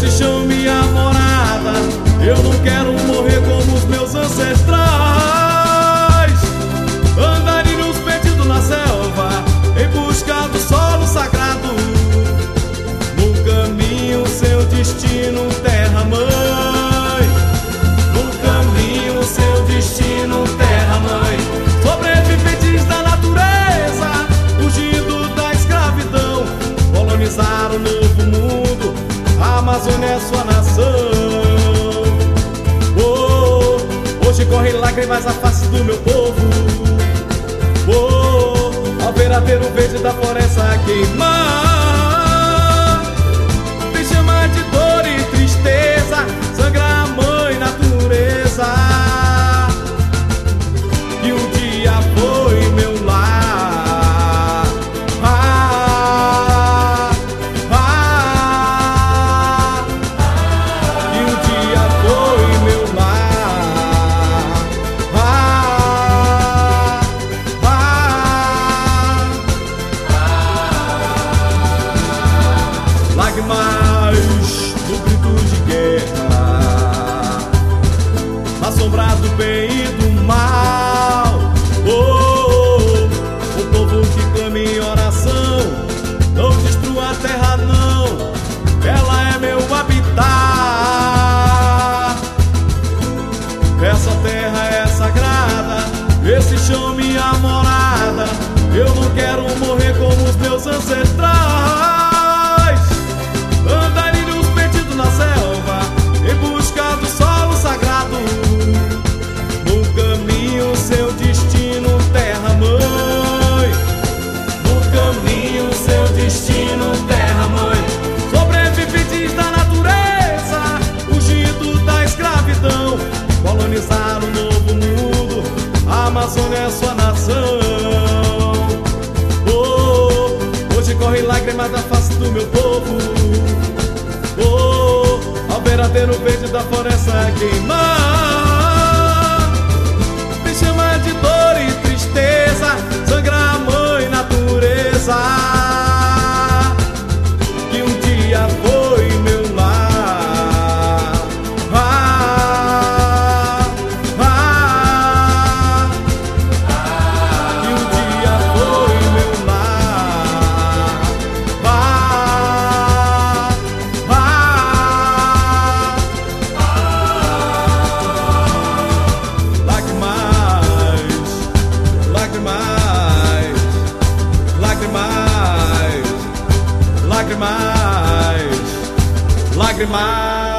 se chame a morada. Eu não quero. sua nação. Oh, hoje correm lágrimas a face do meu povo. Oh, ao ver a perua verde da floresta Escorre lágrimas da face do meu povo. Oh, ao verdadeiro verde da floresta. in my eyes, in my eyes, in my eyes, in my eyes.